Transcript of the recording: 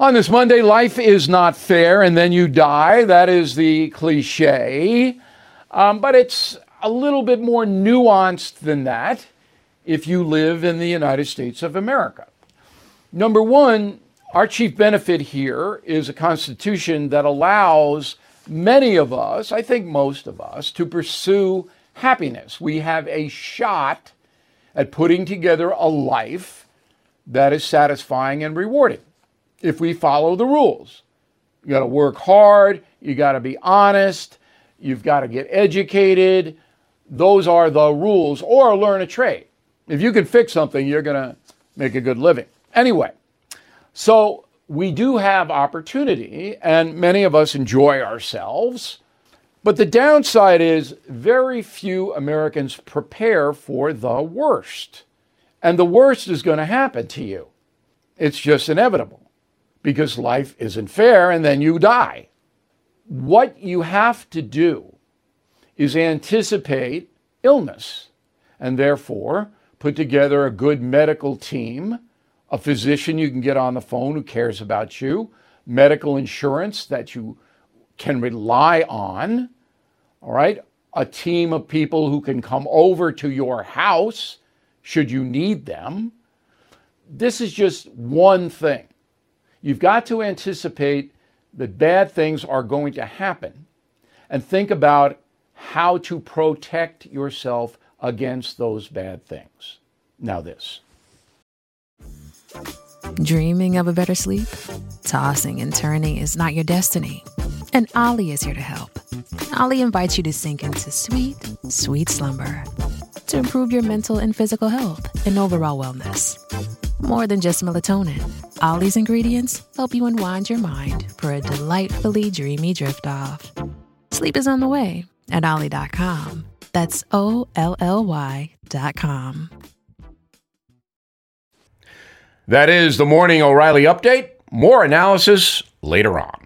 on this Monday, life is not fair and then you die. That is the cliche. Um, but it's a little bit more nuanced than that if you live in the United States of America. Number one, our chief benefit here is a constitution that allows many of us, I think most of us, to pursue happiness. We have a shot at putting together a life that is satisfying and rewarding if we follow the rules. You got to work hard, you got to be honest, you've got to get educated. Those are the rules, or learn a trade. If you can fix something, you're going to make a good living. Anyway, so we do have opportunity, and many of us enjoy ourselves. But the downside is very few Americans prepare for the worst. And the worst is going to happen to you. It's just inevitable because life isn't fair and then you die. What you have to do is anticipate illness and therefore put together a good medical team, a physician you can get on the phone who cares about you, medical insurance that you can rely on, all right? A team of people who can come over to your house should you need them. This is just one thing. You've got to anticipate that bad things are going to happen and think about how to protect yourself against those bad things. Now, this. Dreaming of a better sleep? Tossing and turning is not your destiny. And Olly is here to help. Olly invites you to sink into sweet, sweet slumber to improve your mental and physical health and overall wellness. More than just melatonin, Olly's ingredients help you unwind your mind for a delightfully dreamy drift off. Sleep is on the way at Olly.com. That's O L L Y.com. That is the Morning O'Reilly Update. More analysis later on.